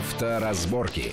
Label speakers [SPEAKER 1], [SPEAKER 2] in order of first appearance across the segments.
[SPEAKER 1] Авторазборки.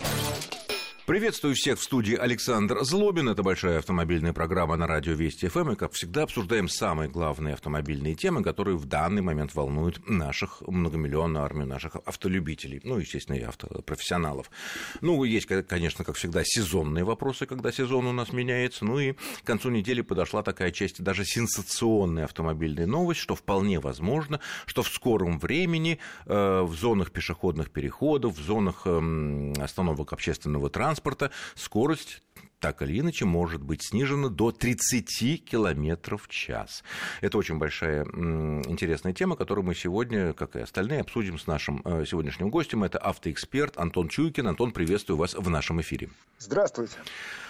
[SPEAKER 2] Приветствую всех в студии Александр Злобин. Это большая автомобильная программа на радио Вести ФМ. И, как всегда, обсуждаем самые главные автомобильные темы, которые в данный момент волнуют наших многомиллионную армию наших автолюбителей. Ну, естественно, и автопрофессионалов. Ну, есть, конечно, как всегда, сезонные вопросы, когда сезон у нас меняется. Ну и к концу недели подошла такая часть, даже сенсационная автомобильная новость, что вполне возможно, что в скором времени э, в зонах пешеходных переходов, в зонах э, остановок общественного транспорта, транспорта скорость так или иначе может быть снижена до 30 км в час. Это очень большая интересная тема, которую мы сегодня, как и остальные, обсудим с нашим э, сегодняшним гостем. Это автоэксперт Антон Чуйкин. Антон, приветствую вас в нашем эфире.
[SPEAKER 3] Здравствуйте.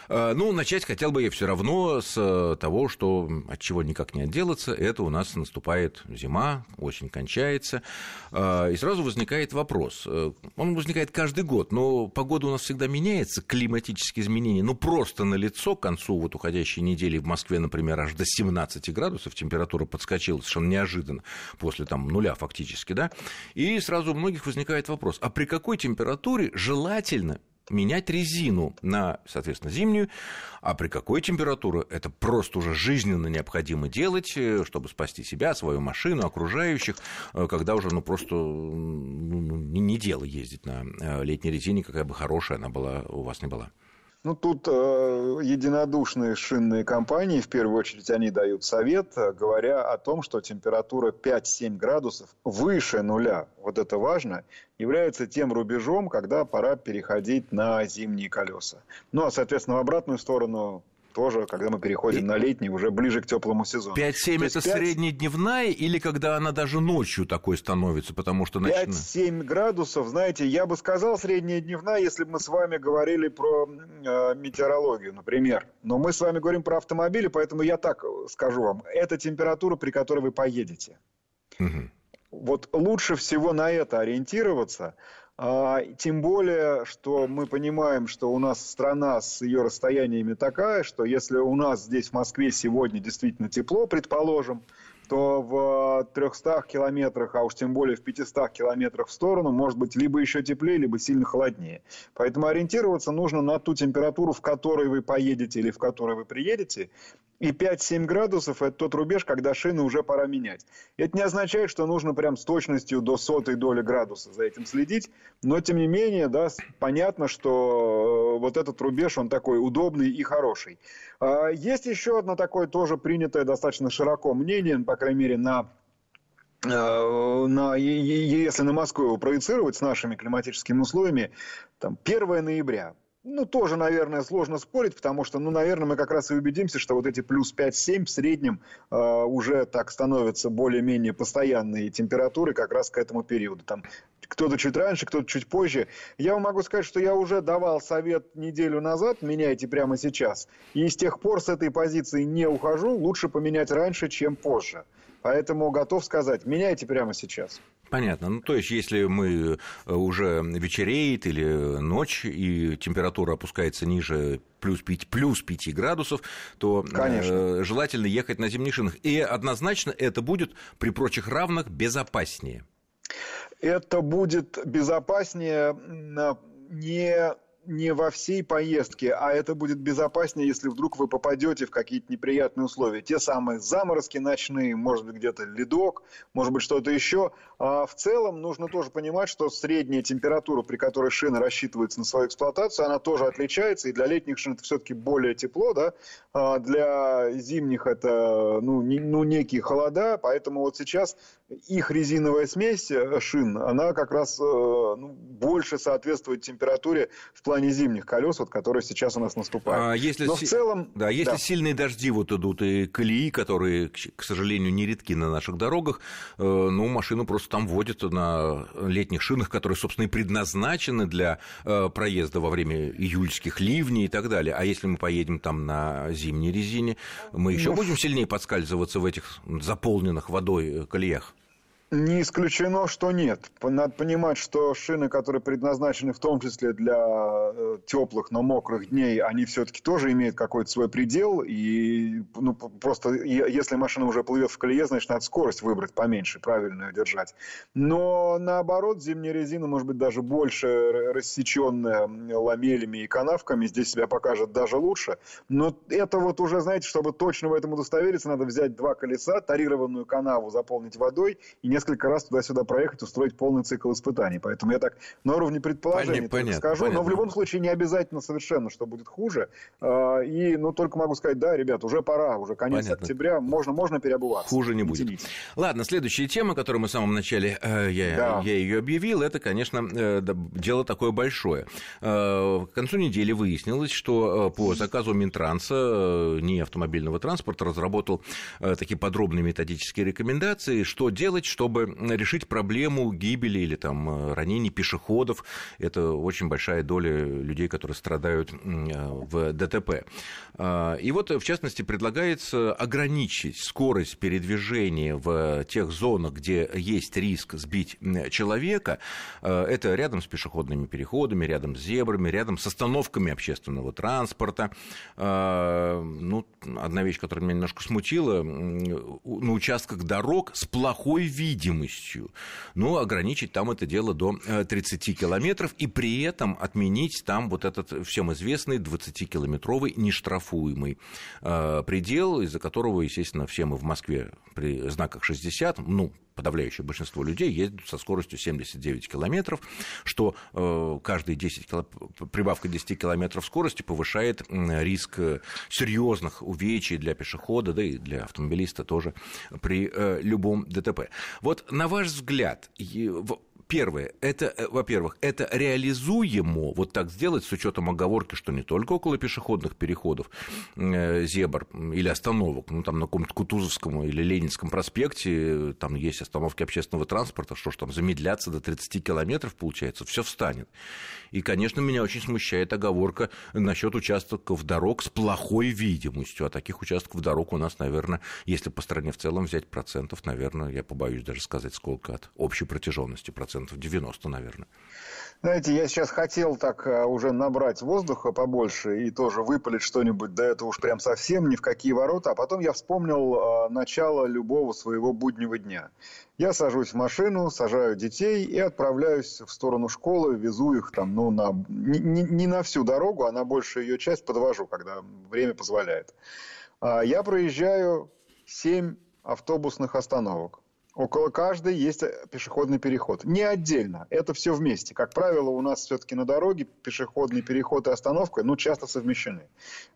[SPEAKER 2] Э, ну, начать хотел бы я все равно с э, того, что от чего никак не отделаться, это у нас наступает зима, осень кончается, и сразу возникает вопрос. Он возникает каждый год, но погода у нас всегда меняется, климатические изменения, ну, просто на лицо к концу вот уходящей недели в Москве, например, аж до 17 градусов температура подскочила совершенно неожиданно, после там нуля фактически, да, и сразу у многих возникает вопрос, а при какой температуре желательно менять резину на, соответственно, зимнюю, а при какой температуре это просто уже жизненно необходимо делать, э, чтобы спасти себя, свою машину, окружающих, э, когда уже ну, просто ну, не дело ездить на э, летней резине, какая бы хорошая она была, у вас не была.
[SPEAKER 3] Ну, тут э, единодушные шинные компании, в первую очередь, они дают совет, э, говоря о том, что температура 5-7 градусов выше нуля, вот это важно, является тем рубежом, когда пора переходить на зимние колеса. Ну, а, соответственно, в обратную сторону тоже, когда мы переходим и... на летний, уже ближе к теплому сезону.
[SPEAKER 2] 5-7 это 5... среднедневная или когда она даже ночью такой становится, потому что ночная?
[SPEAKER 3] 5-7 градусов, знаете, я бы сказал средняя дневная, если бы мы с вами говорили про э, метеорологию, например. Но мы с вами говорим про автомобили, поэтому я так скажу вам. Это температура, при которой вы поедете. Угу. Вот лучше всего на это ориентироваться, тем более, что мы понимаем, что у нас страна с ее расстояниями такая, что если у нас здесь в Москве сегодня действительно тепло, предположим, то в 300 километрах, а уж тем более в 500 километрах в сторону, может быть либо еще теплее, либо сильно холоднее. Поэтому ориентироваться нужно на ту температуру, в которой вы поедете или в которой вы приедете, и 5-7 градусов – это тот рубеж, когда шины уже пора менять. Это не означает, что нужно прям с точностью до сотой доли градуса за этим следить, но тем не менее, да, понятно, что э, вот этот рубеж, он такой удобный и хороший. А, есть еще одно такое тоже принятое достаточно широко мнение, по крайней мере, на э, на, если на Москву его проецировать с нашими климатическими условиями, там 1 ноября ну, тоже, наверное, сложно спорить, потому что, ну, наверное, мы как раз и убедимся, что вот эти плюс 5-7 в среднем э, уже так становятся более-менее постоянные температуры как раз к этому периоду. Там кто-то чуть раньше, кто-то чуть позже. Я вам могу сказать, что я уже давал совет неделю назад, меняйте прямо сейчас. И с тех пор с этой позиции не ухожу, лучше поменять раньше, чем позже. Поэтому готов сказать, меняйте прямо сейчас.
[SPEAKER 2] Понятно. Ну, то есть, если мы э, уже вечереет или ночь, и температура опускается ниже плюс 5, плюс 5 градусов, то Конечно. Э, желательно ехать на зимних шинах. И однозначно это будет при прочих равных безопаснее.
[SPEAKER 3] Это будет безопаснее не не во всей поездке, а это будет безопаснее, если вдруг вы попадете в какие-то неприятные условия. Те самые заморозки ночные, может быть, где-то ледок, может быть, что-то еще. А в целом нужно тоже понимать, что средняя температура, при которой шина рассчитывается на свою эксплуатацию, она тоже отличается. И для летних шин это все-таки более тепло, да. А для зимних это ну, не, ну, некие холода. Поэтому вот сейчас их резиновая смесь э, шин, она как раз э, ну, больше соответствует температуре в плане зимних колес, вот, которые сейчас у нас наступают.
[SPEAKER 2] А если Но в целом... Да, если да. сильные дожди вот идут и колеи, которые, к сожалению, не редки на наших дорогах, э, ну, машину просто там водят на летних шинах, которые, собственно, и предназначены для проезда во время июльских ливней и так далее. А если мы поедем там на зимней резине, мы еще ну, будем сильнее подскальзываться в этих заполненных водой колеях?
[SPEAKER 3] Не исключено, что нет. Надо понимать, что шины, которые предназначены в том числе для э, теплых, но мокрых дней, они все-таки тоже имеют какой-то свой предел. И ну, просто если машина уже плывет в колее, значит, надо скорость выбрать поменьше, правильно ее держать. Но наоборот, зимняя резина может быть даже больше рассеченная ламелями и канавками. Здесь себя покажет даже лучше. Но это вот уже, знаете, чтобы точно в этом удостовериться, надо взять два колеса, тарированную канаву заполнить водой и несколько раз туда-сюда проехать, устроить полный цикл испытаний. Поэтому я так на уровне предположений понятно, скажу. Понятно. Но в любом случае не обязательно совершенно, что будет хуже. А, и, ну, только могу сказать, да, ребят, уже пора, уже конец понятно. октября, можно, можно переобуваться.
[SPEAKER 2] Хуже не будет. Тяните. Ладно, следующая тема, которую мы в самом начале, э, я, да. я ее объявил, это, конечно, э, дело такое большое. Э, к концу недели выяснилось, что по заказу Минтранса, не автомобильного транспорта, разработал такие подробные методические рекомендации, что делать, что чтобы решить проблему гибели или там, э, ранений пешеходов. Это очень большая доля людей, которые страдают э, в ДТП. А, и вот, в частности, предлагается ограничить скорость передвижения в тех зонах, где есть риск сбить человека. А, это рядом с пешеходными переходами, рядом с зебрами, рядом с остановками общественного транспорта. А, ну, одна вещь, которая меня немножко смутила, на участках дорог с плохой видимостью видимостью. Ну, ограничить там это дело до 30 э, километров и при этом отменить там вот этот всем известный 20-километровый нештрафуемый э, предел, из-за которого, естественно, все мы в Москве при знаках 60, ну, подавляющее большинство людей ездят со скоростью 79 километров, что э, каждые 10 кило... прибавка 10 километров скорости повышает риск серьезных увечий для пешехода, да и для автомобилиста тоже при э, любом ДТП. Вот на ваш взгляд, первое, это, э, во-первых, это реализуемо вот так сделать с учетом оговорки, что не только около пешеходных переходов э, зебр или остановок, ну там на каком-то Кутузовском или Ленинском проспекте, там есть остановки общественного транспорта, что ж там замедляться до 30 километров получается, все встанет. И, конечно, меня очень смущает оговорка насчет участков дорог с плохой видимостью. А таких участков дорог у нас, наверное, если по стране в целом взять процентов, наверное, я побоюсь даже сказать, сколько от общей протяженности, процентов 90, наверное.
[SPEAKER 3] Знаете, я сейчас хотел так э, уже набрать воздуха побольше и тоже выпалить что-нибудь, да это уж прям совсем ни в какие ворота, а потом я вспомнил э, начало любого своего буднего дня. Я сажусь в машину, сажаю детей и отправляюсь в сторону школы, везу их там, ну, на, не, не на всю дорогу, а на большую ее часть подвожу, когда время позволяет. А я проезжаю 7 автобусных остановок. Около каждой есть э, пешеходный переход. Не отдельно, это все вместе. Как правило, у нас все-таки на дороге пешеходный переход и остановка ну, часто совмещены.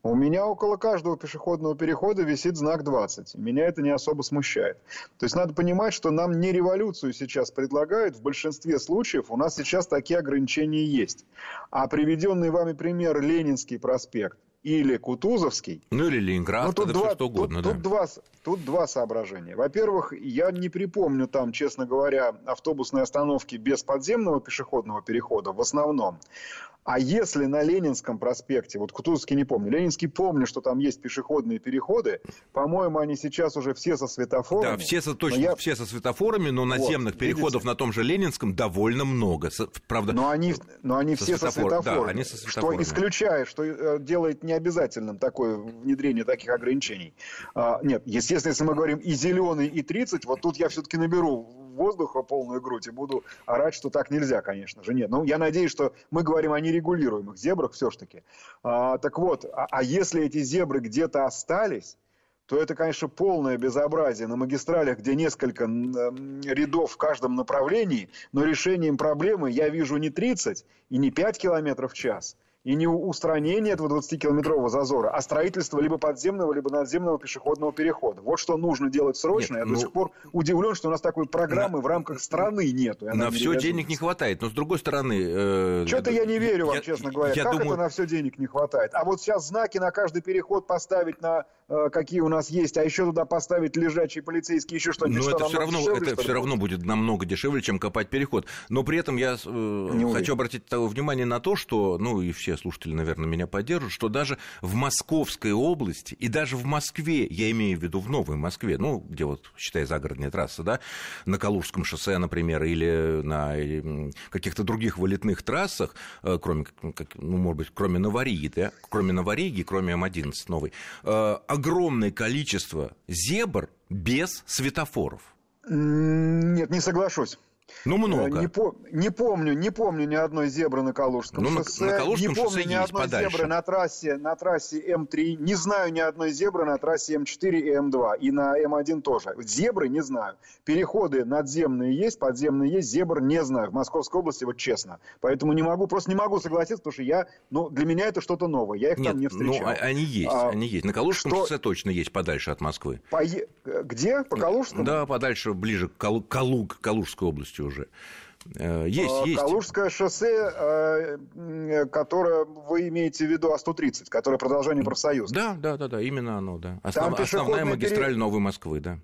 [SPEAKER 3] У меня около каждого пешеходного перехода висит знак 20. Меня это не особо смущает. То есть надо понимать, что нам не революцию сейчас предлагают. В большинстве случаев у нас сейчас такие ограничения есть. А приведенный вами пример Ленинский проспект – или Кутузовский.
[SPEAKER 2] Ну или Ленинград, ну, тут два, все что угодно.
[SPEAKER 3] Тут,
[SPEAKER 2] да.
[SPEAKER 3] тут, два, тут два соображения. Во-первых, я не припомню там, честно говоря, автобусные остановки без подземного пешеходного перехода в основном. А если на Ленинском проспекте, вот Кутузовский не помню, Ленинский помню, что там есть пешеходные переходы, по-моему, они сейчас уже все со светофорами.
[SPEAKER 2] Да, все со, точно я... все со светофорами, но наземных вот, переходов видите? на том же Ленинском довольно много. Правда,
[SPEAKER 3] но они, но они со все светофор... со светофорами. Да, они со светофорами. Что исключает, что э, делает необязательным такое внедрение таких ограничений. А, нет, естественно, если мы говорим и зеленый, и 30, вот тут я все-таки наберу воздуха полную грудь и буду орать, что так нельзя, конечно же. Нет, ну я надеюсь, что мы говорим о нерегулируемых зебрах все-таки. А, так вот, а, а если эти зебры где-то остались, то это, конечно, полное безобразие на магистралях, где несколько рядов в каждом направлении, но решением проблемы я вижу не 30 и не 5 километров в час – и не устранение этого 20-километрового зазора, а строительство либо подземного, либо надземного пешеходного перехода. Вот что нужно делать срочно. Нет, Я ну, до сих пор удивлен, что у нас такой программы на, в рамках страны нету.
[SPEAKER 2] На все денег не хватает. Но с другой стороны...
[SPEAKER 3] Э, Что-то я не верю вам, я, честно говоря. Я как думаю... это на все денег не хватает? А вот сейчас знаки на каждый переход поставить на Э, какие у нас есть, а еще туда поставить лежачие полицейские, еще что-нибудь.
[SPEAKER 2] Но
[SPEAKER 3] что
[SPEAKER 2] это все равно, дешевле, это все равно будет намного дешевле, чем копать переход. Но при этом я э, Не хочу обратить внимание на то, что, ну и все все слушатели, наверное, меня поддержат, что даже в Московской области и даже в Москве, я имею в виду в Новой Москве, ну, где вот, считай, загородная трасса, да, на Калужском шоссе, например, или на каких-то других вылетных трассах, э, кроме, ну, может быть, кроме Новориги, да, кроме Новориги, кроме М11 новой, э, огромное количество зебр без светофоров.
[SPEAKER 3] Нет, не соглашусь.
[SPEAKER 2] Ну, много.
[SPEAKER 3] Не, по, не помню, не помню ни одной зебры на Калужском ну, шоссе. На, на Калужском не помню шоссе ни одной подальше. зебры на трассе, на трассе М3. Не знаю ни одной зебры на трассе М4 и М2. И на М1 тоже. Зебры не знаю. Переходы надземные есть, подземные есть. Зебр не знаю. В Московской области, вот честно. Поэтому не могу, просто не могу согласиться, потому что я, ну, для меня это что-то новое. Я их
[SPEAKER 2] Нет,
[SPEAKER 3] там не встречал.
[SPEAKER 2] Ну, они есть, а, они есть. На Калужском что... шоссе точно есть, подальше от Москвы.
[SPEAKER 3] По... Где? По Калужскому?
[SPEAKER 2] Да, подальше, ближе к Калу... Калуг, Калужской области уже. Э, есть, а, есть.
[SPEAKER 3] Калужское шоссе, э, которое вы имеете в виду А130, которое продолжение профсоюза.
[SPEAKER 2] Да, да, да, да, именно оно, да. Основ, основная магистраль пере... Новой Москвы, да.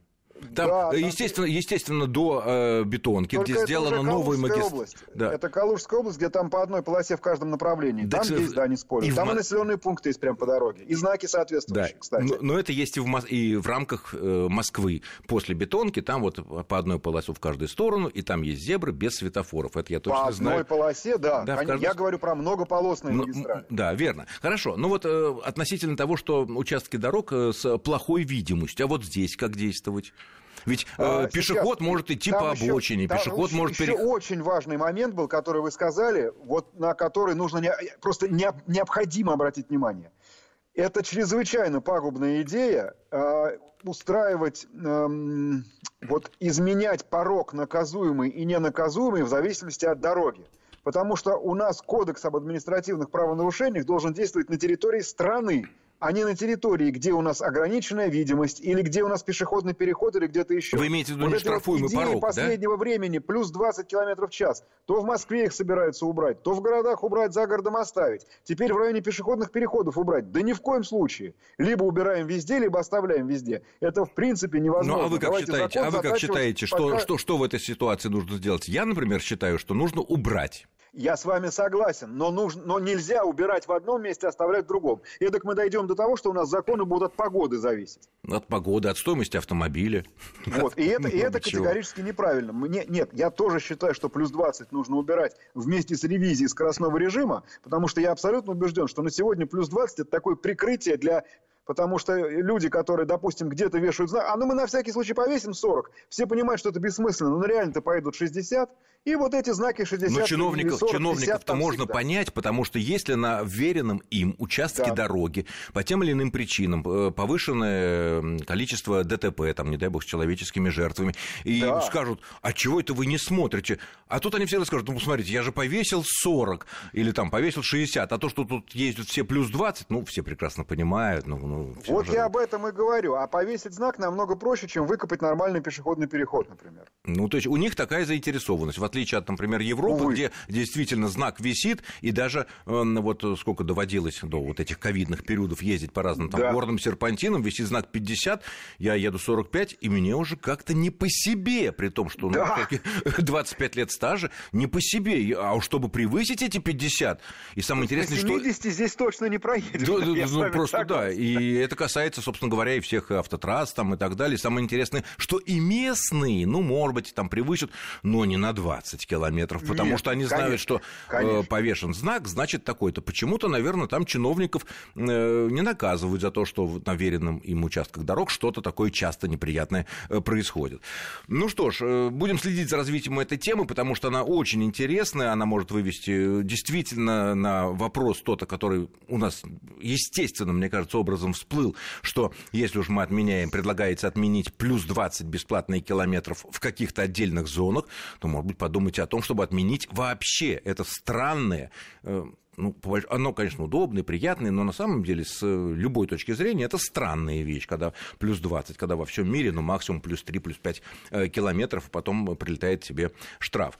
[SPEAKER 2] Там, да, естественно, там... естественно, до э, бетонки, Только где сделана новая магистраль.
[SPEAKER 3] Да. Это Калужская область, где там по одной полосе в каждом направлении. Да, там есть, да, не спорю. И там в... и населенные пункты есть прямо по дороге. И знаки соответствующие, да. кстати.
[SPEAKER 2] Но, но это есть и в, и в рамках э, Москвы. После бетонки там вот по одной полосе в каждую сторону, и там есть зебры без светофоров. Это я точно
[SPEAKER 3] по
[SPEAKER 2] знаю.
[SPEAKER 3] По одной полосе, да. да каждой... Я говорю про многополосные ну, магистрали.
[SPEAKER 2] Да, верно. Хорошо. Ну вот э, относительно того, что участки дорог э, с плохой видимостью, а вот здесь как действовать? Ведь э, а, пешеход сейчас, может идти по обочине, еще, пешеход
[SPEAKER 3] там
[SPEAKER 2] может...
[SPEAKER 3] Еще перех... очень важный момент был, который вы сказали, вот на который нужно не, просто не, необходимо обратить внимание. Это чрезвычайно пагубная идея э, устраивать, э, вот изменять порог наказуемый и ненаказуемый в зависимости от дороги. Потому что у нас кодекс об административных правонарушениях должен действовать на территории страны, а не на территории, где у нас ограниченная видимость, или где у нас пешеходный переход, или где-то еще.
[SPEAKER 2] Вы имеете в виду вот нештрафуемый вот порог,
[SPEAKER 3] последнего
[SPEAKER 2] да?
[SPEAKER 3] времени, плюс 20 километров в час. То в Москве их собираются убрать, то в городах убрать, за городом оставить. Теперь в районе пешеходных переходов убрать. Да ни в коем случае. Либо убираем везде, либо оставляем везде. Это в принципе невозможно.
[SPEAKER 2] Ну, а вы как Давайте считаете, а вы как считаете пока... что, что, что в этой ситуации нужно сделать? Я, например, считаю, что нужно убрать
[SPEAKER 3] я с вами согласен, но, нужно, но нельзя убирать в одном месте, оставлять в другом. И так мы дойдем до того, что у нас законы будут от погоды зависеть.
[SPEAKER 2] От погоды, от стоимости автомобиля.
[SPEAKER 3] Вот, и это, и это категорически неправильно. Мне, нет, я тоже считаю, что плюс 20 нужно убирать вместе с ревизией скоростного режима, потому что я абсолютно убежден, что на сегодня плюс 20 это такое прикрытие для Потому что люди, которые, допустим, где-то вешают знак, а ну мы на всякий случай повесим 40, все понимают, что это бессмысленно, но реально-то поедут 60, и вот эти знаки 60 Но
[SPEAKER 2] чиновников,
[SPEAKER 3] 40,
[SPEAKER 2] чиновников-то можно всегда. понять, потому что если на веренном им участке да. дороги по тем или иным причинам э, повышенное количество ДТП, там, не дай бог, с человеческими жертвами, и да. скажут, а чего это вы не смотрите? А тут они все скажут, ну, посмотрите, я же повесил 40, или там повесил 60, а то, что тут ездят все плюс 20, ну, все прекрасно понимают, ну, ну
[SPEAKER 3] вот же... я об этом и говорю. А повесить знак намного проще, чем выкопать нормальный пешеходный переход, например.
[SPEAKER 2] Ну, то есть у них такая заинтересованность, в отличие от, например, Европы, Увы. где действительно знак висит, и даже э, вот сколько доводилось до вот этих ковидных периодов ездить по разным там да. горным серпантинам, висит знак 50, я еду 45, и мне уже как-то не по себе, при том, что да. ну, 25 лет стажа, не по себе. А уж чтобы превысить эти 50, и самое интересное, что...
[SPEAKER 3] 70 здесь точно не проедешь.
[SPEAKER 2] Да, да, ну, просто согласен. да, и и это касается, собственно говоря, и всех автотрасс там и так далее. Самое интересное, что и местные, ну, может быть, там превысят, но не на 20 километров, потому Нет, что они конечно, знают, что э, конечно. повешен знак, значит такой-то. Почему-то, наверное, там чиновников э, не наказывают за то, что на веренном им участках дорог что-то такое часто неприятное э, происходит. Ну что ж, будем следить за развитием этой темы, потому что она очень интересная, она может вывести действительно на вопрос тот, который у нас, естественно, мне кажется, образом всплыл, что если уж мы отменяем, предлагается отменить плюс 20 бесплатных километров в каких-то отдельных зонах, то, может быть, подумайте о том, чтобы отменить вообще это странное э, ну, оно, конечно, удобное, приятное, но на самом деле с любой точки зрения это странная вещь, когда плюс 20, когда во всем мире, ну, максимум плюс 3, плюс 5 э, километров, потом прилетает тебе штраф.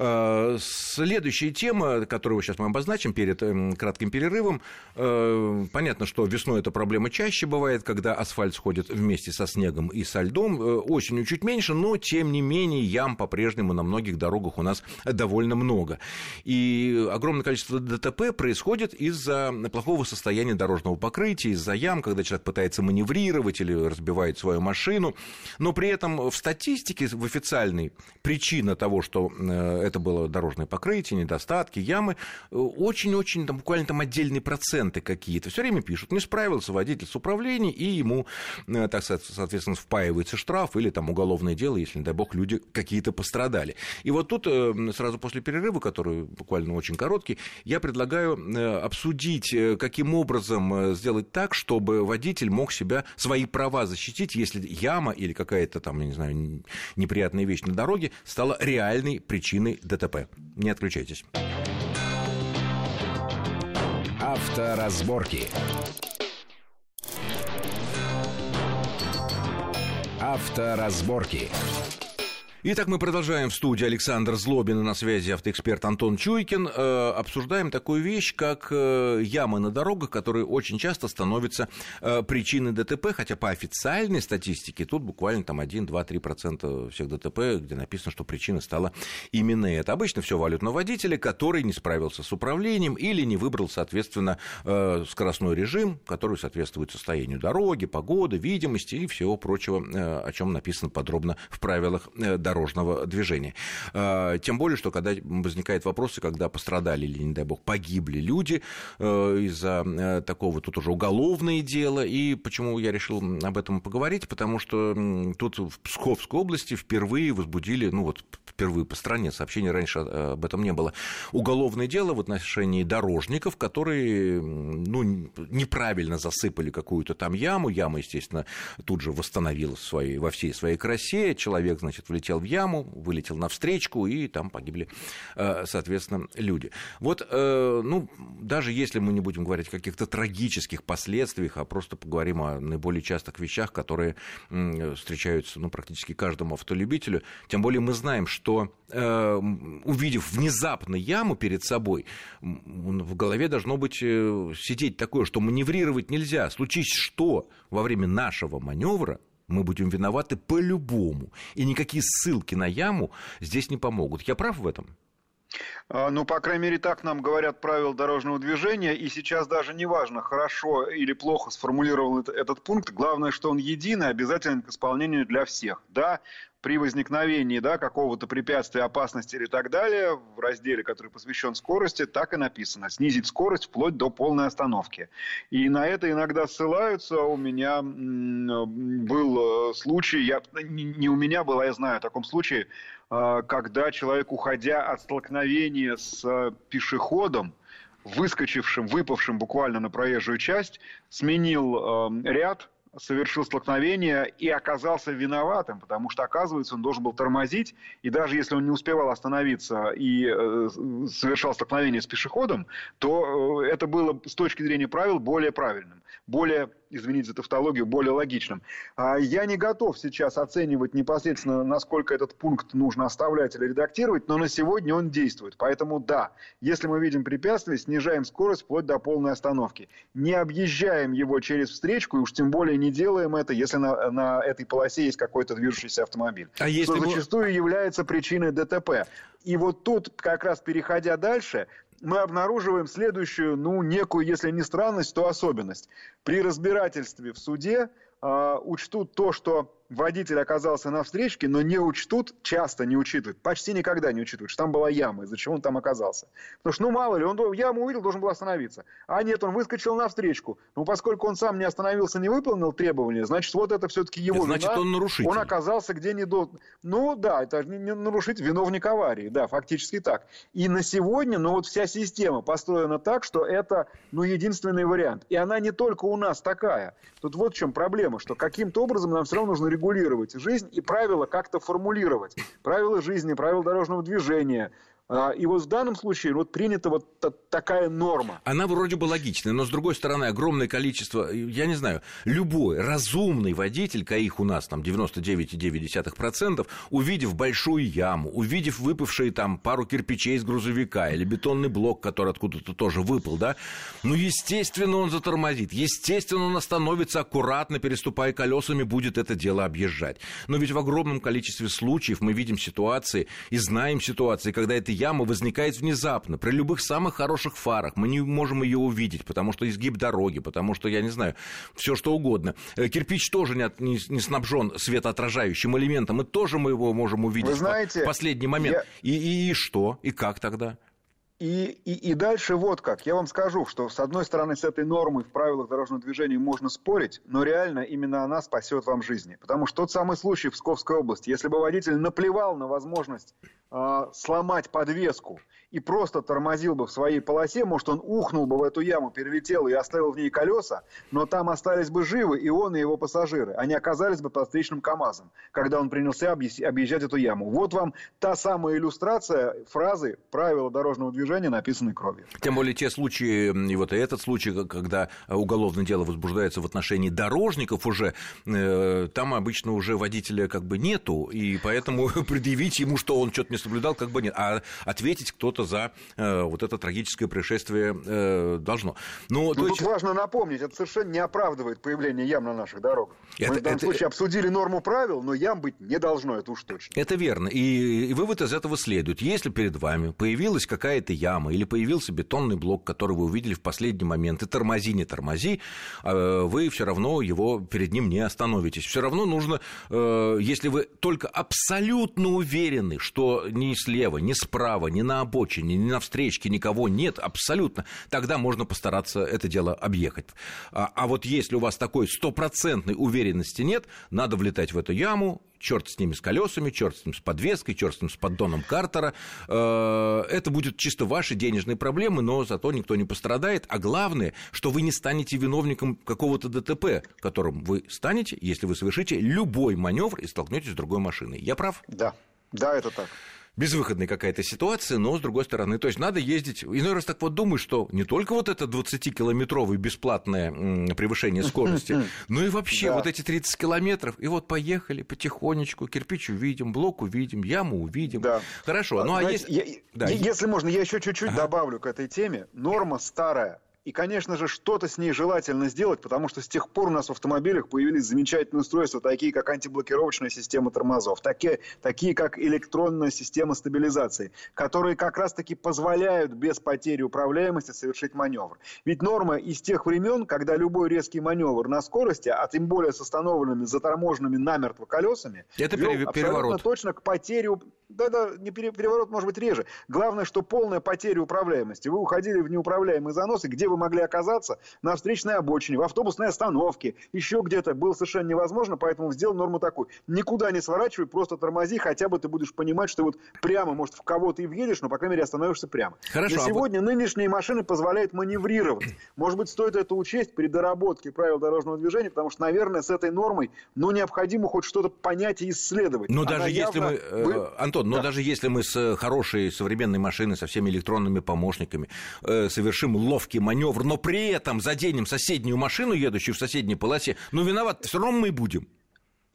[SPEAKER 2] Э, следующая тема, которую сейчас мы обозначим перед эм, кратким перерывом. Э, понятно, что весной эта проблема чаще бывает, когда асфальт сходит вместе со снегом и со льдом. Э, осенью чуть меньше, но тем не менее ям по-прежнему на многих дорогах у нас довольно много. И огромное количество ДТП происходит из-за плохого состояния дорожного покрытия, из-за ям, когда человек пытается маневрировать или разбивает свою машину. Но при этом в статистике, в официальной, причина того, что это было дорожное покрытие, недостатки, ямы, очень-очень, там, буквально там отдельные проценты какие-то. Все время пишут, не справился водитель с управлением, и ему, э, так соответственно, впаивается штраф или там уголовное дело, если, не дай бог, люди какие-то пострадали. И вот тут э, сразу после перерыва, который буквально очень короткий, я предлагаю э, обсудить, каким образом сделать так, чтобы водитель мог себя, свои права защитить, если яма или какая-то там, я не знаю, неприятная вещь на дороге стала реальной причиной ДТП. Не отключайтесь.
[SPEAKER 1] Авторазборки. Авторазборки.
[SPEAKER 2] Итак, мы продолжаем в студии Александр Злобин и на связи автоэксперт Антон Чуйкин. Э, обсуждаем такую вещь, как э, ямы на дорогах, которые очень часто становятся э, причиной ДТП, хотя по официальной статистике тут буквально там 1, 2, 3% всех ДТП, где написано, что причина стала именно это. Обычно все валют на водителя, который не справился с управлением или не выбрал, соответственно, скоростной режим, который соответствует состоянию дороги, погоды, видимости и всего прочего, о чем написано подробно в правилах дорожного движения. А, тем более, что когда возникают вопросы, когда пострадали или, не дай бог, погибли люди э, из-за э, такого, тут уже уголовное дело. И почему я решил об этом поговорить? Потому что тут в Псковской области впервые возбудили, ну вот впервые по стране, сообщений раньше э, об этом не было, уголовное дело в отношении дорожников, которые ну, неправильно засыпали какую-то там яму. Яма, естественно, тут же восстановилась своей, во всей своей красе. Человек, значит, влетел в яму, вылетел на встречку, и там погибли, э, соответственно, люди. Вот, э, ну, даже если мы не будем говорить о каких-то трагических последствиях, а просто поговорим о наиболее частых вещах, которые встречаются ну, практически каждому автолюбителю, тем более мы знаем, что что э, увидев внезапно яму перед собой, в голове должно быть э, сидеть такое, что маневрировать нельзя. Случись что во время нашего маневра, мы будем виноваты по-любому. И никакие ссылки на яму здесь не помогут. Я прав в этом?
[SPEAKER 3] А, ну, по крайней мере, так нам говорят правила дорожного движения, и сейчас даже не важно, хорошо или плохо сформулирован этот пункт, главное, что он единый, обязательно к исполнению для всех. Да, при возникновении да, какого-то препятствия, опасности или так далее, в разделе, который посвящен скорости, так и написано. Снизить скорость вплоть до полной остановки. И на это иногда ссылаются. У меня был э, случай, я, не у меня был, а я знаю о таком случае, когда человек, уходя от столкновения с э, пешеходом, выскочившим, выпавшим буквально на проезжую часть, сменил ряд, совершил столкновение и оказался виноватым, потому что, оказывается, он должен был тормозить, и даже если он не успевал остановиться и э, совершал столкновение с пешеходом, то э, это было с точки зрения правил более правильным, более извините за тавтологию, более логичным. А я не готов сейчас оценивать непосредственно, насколько этот пункт нужно оставлять или редактировать, но на сегодня он действует. Поэтому да, если мы видим препятствие, снижаем скорость вплоть до полной остановки. Не объезжаем его через встречку, и уж тем более не делаем это, если на, на этой полосе есть какой-то движущийся автомобиль. А если что зачастую является причиной ДТП. И вот тут, как раз переходя дальше, мы обнаруживаем следующую, ну, некую, если не странность, то особенность. При разбирательстве в суде э, учтут то, что водитель оказался на встречке, но не учтут, часто не учитывают, почти никогда не учитывают, что там была яма, из-за чего он там оказался. Потому что, ну, мало ли, он яму увидел, должен был остановиться. А нет, он выскочил на встречку. Ну, поскольку он сам не остановился, не выполнил требования, значит, вот это все-таки его
[SPEAKER 2] Значит,
[SPEAKER 3] вина.
[SPEAKER 2] он нарушитель.
[SPEAKER 3] Он оказался где не до... Ну, да, это не, нарушитель, виновник аварии, да, фактически так. И на сегодня, ну, вот вся система построена так, что это, ну, единственный вариант. И она не только у нас такая. Тут вот в чем проблема, что каким-то образом нам все равно нужно регулировать жизнь и правила как-то формулировать. Правила жизни, правила дорожного движения, и вот в данном случае вот принята вот такая норма.
[SPEAKER 2] Она вроде бы логичная, но с другой стороны огромное количество, я не знаю, любой разумный водитель, каких у нас там 99,9%, увидев большую яму, увидев выпавшие там пару кирпичей из грузовика или бетонный блок, который откуда-то тоже выпал, да, ну, естественно, он затормозит, естественно, он остановится аккуратно, переступая колесами, будет это дело объезжать. Но ведь в огромном количестве случаев мы видим ситуации и знаем ситуации, когда это яма возникает внезапно. При любых самых хороших фарах мы не можем ее увидеть, потому что изгиб дороги, потому что, я не знаю, все что угодно. Э, кирпич тоже не, не, не снабжен светоотражающим элементом, и тоже мы его можем увидеть Вы знаете, в последний момент. Я... И, и, и что? И как тогда?
[SPEAKER 3] И, и, и дальше вот как. Я вам скажу, что с одной стороны с этой нормой в правилах дорожного движения можно спорить, но реально именно она спасет вам жизни. Потому что тот самый случай в Псковской области, если бы водитель наплевал на возможность э, сломать подвеску и просто тормозил бы в своей полосе, может, он ухнул бы в эту яму, перелетел и оставил в ней колеса, но там остались бы живы и он, и его пассажиры. Они оказались бы под встречным КАМАЗом, когда он принялся объезжать эту яму. Вот вам та самая иллюстрация фразы «правила дорожного движения, написанной кровью».
[SPEAKER 2] Тем более те случаи, и вот и этот случай, когда уголовное дело возбуждается в отношении дорожников уже, э, там обычно уже водителя как бы нету, и поэтому предъявить ему, что он что-то не соблюдал, как бы нет. А ответить кто-то кто-то за э, вот это трагическое происшествие э, должно.
[SPEAKER 3] Но, ну, тут есть... важно напомнить, это совершенно не оправдывает появление ям на наших дорогах. Это, Мы в данном это... случае обсудили норму правил, но ям быть не должно, это уж точно.
[SPEAKER 2] Это верно. И, и вывод из этого следует. Если перед вами появилась какая-то яма или появился бетонный блок, который вы увидели в последний момент, и тормози, не тормози, э, вы все равно его перед ним не остановитесь. Все равно нужно, э, если вы только абсолютно уверены, что ни слева, ни справа, ни на обочине обочине, ни на встречке никого нет абсолютно, тогда можно постараться это дело объехать. А, а вот если у вас такой стопроцентной уверенности нет, надо влетать в эту яму, черт с ними с колесами, черт с ним с подвеской, черт с ним с поддоном Картера. Э, это будет чисто ваши денежные проблемы, но зато никто не пострадает. А главное, что вы не станете виновником какого-то ДТП, которым вы станете, если вы совершите любой маневр и столкнетесь с другой машиной. Я прав?
[SPEAKER 3] Да, да, это так
[SPEAKER 2] безвыходная какая-то ситуация, но с другой стороны, то есть надо ездить. Иной раз так вот думаю, что не только вот это 20-километровое бесплатное превышение скорости, но и вообще вот эти 30 километров, и вот поехали потихонечку, кирпич увидим, блок увидим, яму увидим. Да. Хорошо, ну а
[SPEAKER 3] если... Если можно, я еще чуть-чуть добавлю к этой теме. Норма старая, и, конечно же, что-то с ней желательно сделать, потому что с тех пор у нас в автомобилях появились замечательные устройства, такие как антиблокировочная система тормозов, такие, такие как электронная система стабилизации, которые как раз-таки позволяют без потери управляемости совершить маневр. Ведь норма из тех времен, когда любой резкий маневр на скорости, а тем более с установленными заторможенными намертво колесами,
[SPEAKER 2] это вел переворот.
[SPEAKER 3] точно к потере да-да, не переворот может быть реже. Главное, что полная потеря управляемости. Вы уходили в неуправляемые заносы, где вы могли оказаться? На встречной обочине, в автобусной остановке, еще где-то. Было совершенно невозможно, поэтому сделал норму такую. Никуда не сворачивай, просто тормози, хотя бы ты будешь понимать, что вот прямо, может, в кого ты въедешь, но, по крайней мере, остановишься прямо. Хорошо. На а сегодня нынешние машины позволяют маневрировать. Может быть, стоит это учесть при доработке правил дорожного движения, потому что, наверное, с этой нормой, ну, необходимо хоть что-то понять и исследовать.
[SPEAKER 2] Но Она даже если мы, э, Антон, но да. даже если мы с хорошей современной машиной, со всеми электронными помощниками э, совершим ловкий маневр, но при этом заденем соседнюю машину, едущую в соседней полосе, ну, виноват все равно мы будем.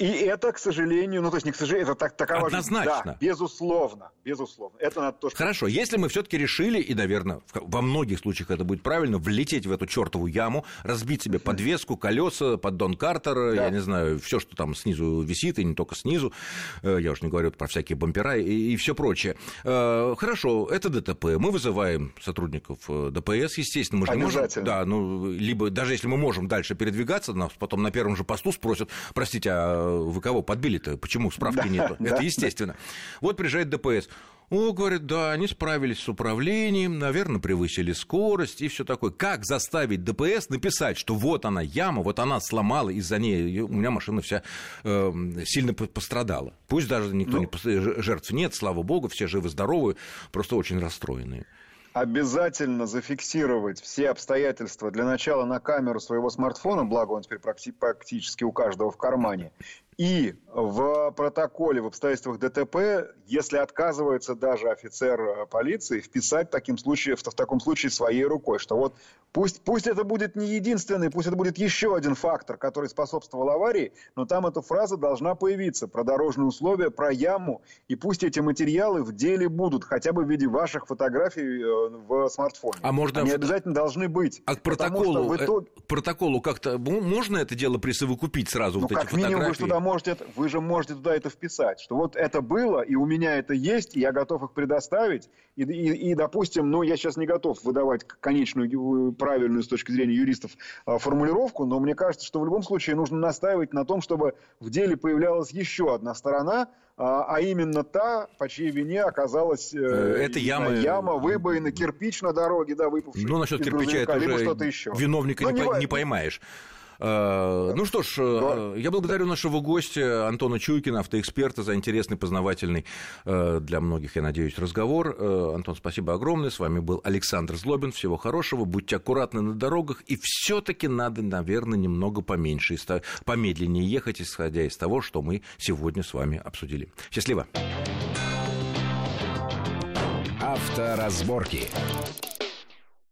[SPEAKER 3] И это, к сожалению, ну то есть не к сожалению, это так, такова
[SPEAKER 2] Однозначно.
[SPEAKER 3] Да, безусловно, безусловно. Это надо тоже...
[SPEAKER 2] Хорошо, если мы все-таки решили, и, наверное, во многих случаях это будет правильно, влететь в эту чертову яму, разбить себе подвеску, колеса, поддон Картер, да. я не знаю, все, что там снизу висит, и не только снизу, э, я уже не говорю про всякие бампера и, и все прочее. Э, хорошо, это ДТП, мы вызываем сотрудников э, ДПС, естественно, мы же не можем... Да, ну, либо даже если мы можем дальше передвигаться, нас потом на первом же посту спросят, простите, а вы кого подбили-то? Почему справки да, нету? Да, Это естественно. Да. Вот приезжает ДПС. О, говорит, да, они справились с управлением, наверное, превысили скорость и все такое. Как заставить ДПС написать, что вот она яма, вот она сломала, из-за нее у меня машина вся э, сильно пострадала. Пусть даже никто ну, не жертв нет, слава богу, все живы-здоровы, просто очень расстроенные
[SPEAKER 3] обязательно зафиксировать все обстоятельства для начала на камеру своего смартфона, благо он теперь практически у каждого в кармане, И в протоколе, в обстоятельствах ДТП, если отказывается даже офицер э, полиции, вписать в, таким случае, в, таком случае своей рукой, что вот пусть, пусть это будет не единственный, пусть это будет еще один фактор, который способствовал аварии, но там эта фраза должна появиться про дорожные условия, про яму, и пусть эти материалы в деле будут, хотя бы в виде ваших фотографий э, в смартфоне.
[SPEAKER 2] А можно...
[SPEAKER 3] Они обязательно должны быть.
[SPEAKER 2] А к протоколу, итоге... к протоколу как-то можно это дело присовокупить сразу,
[SPEAKER 3] ну,
[SPEAKER 2] вот
[SPEAKER 3] как
[SPEAKER 2] эти
[SPEAKER 3] минимум
[SPEAKER 2] фотографии?
[SPEAKER 3] вы туда можете, вы же можете туда это вписать, что вот это было, и у меня это есть, и я готов их предоставить, и, и, и допустим, ну, я сейчас не готов выдавать конечную, правильную с точки зрения юристов а, формулировку, но мне кажется, что в любом случае нужно настаивать на том, чтобы в деле появлялась еще одна сторона, а, а именно та, по чьей вине оказалась э,
[SPEAKER 2] э это яма,
[SPEAKER 3] яма, выбоина, кирпич на дороге, да, выпавший.
[SPEAKER 2] Ну, насчет кирпича это уже виновника ну, не поймаешь. Э, ну что ж, э, я благодарю нашего гостя Антона Чуйкина, автоэксперта, за интересный, познавательный э, для многих, я надеюсь, разговор. Антон, спасибо огромное. С вами был Александр Злобин. Всего хорошего. Будьте аккуратны на дорогах. И все таки надо, наверное, немного поменьше, помедленнее ехать, исходя из того, что мы сегодня с вами обсудили. Счастливо.
[SPEAKER 1] Авторазборки.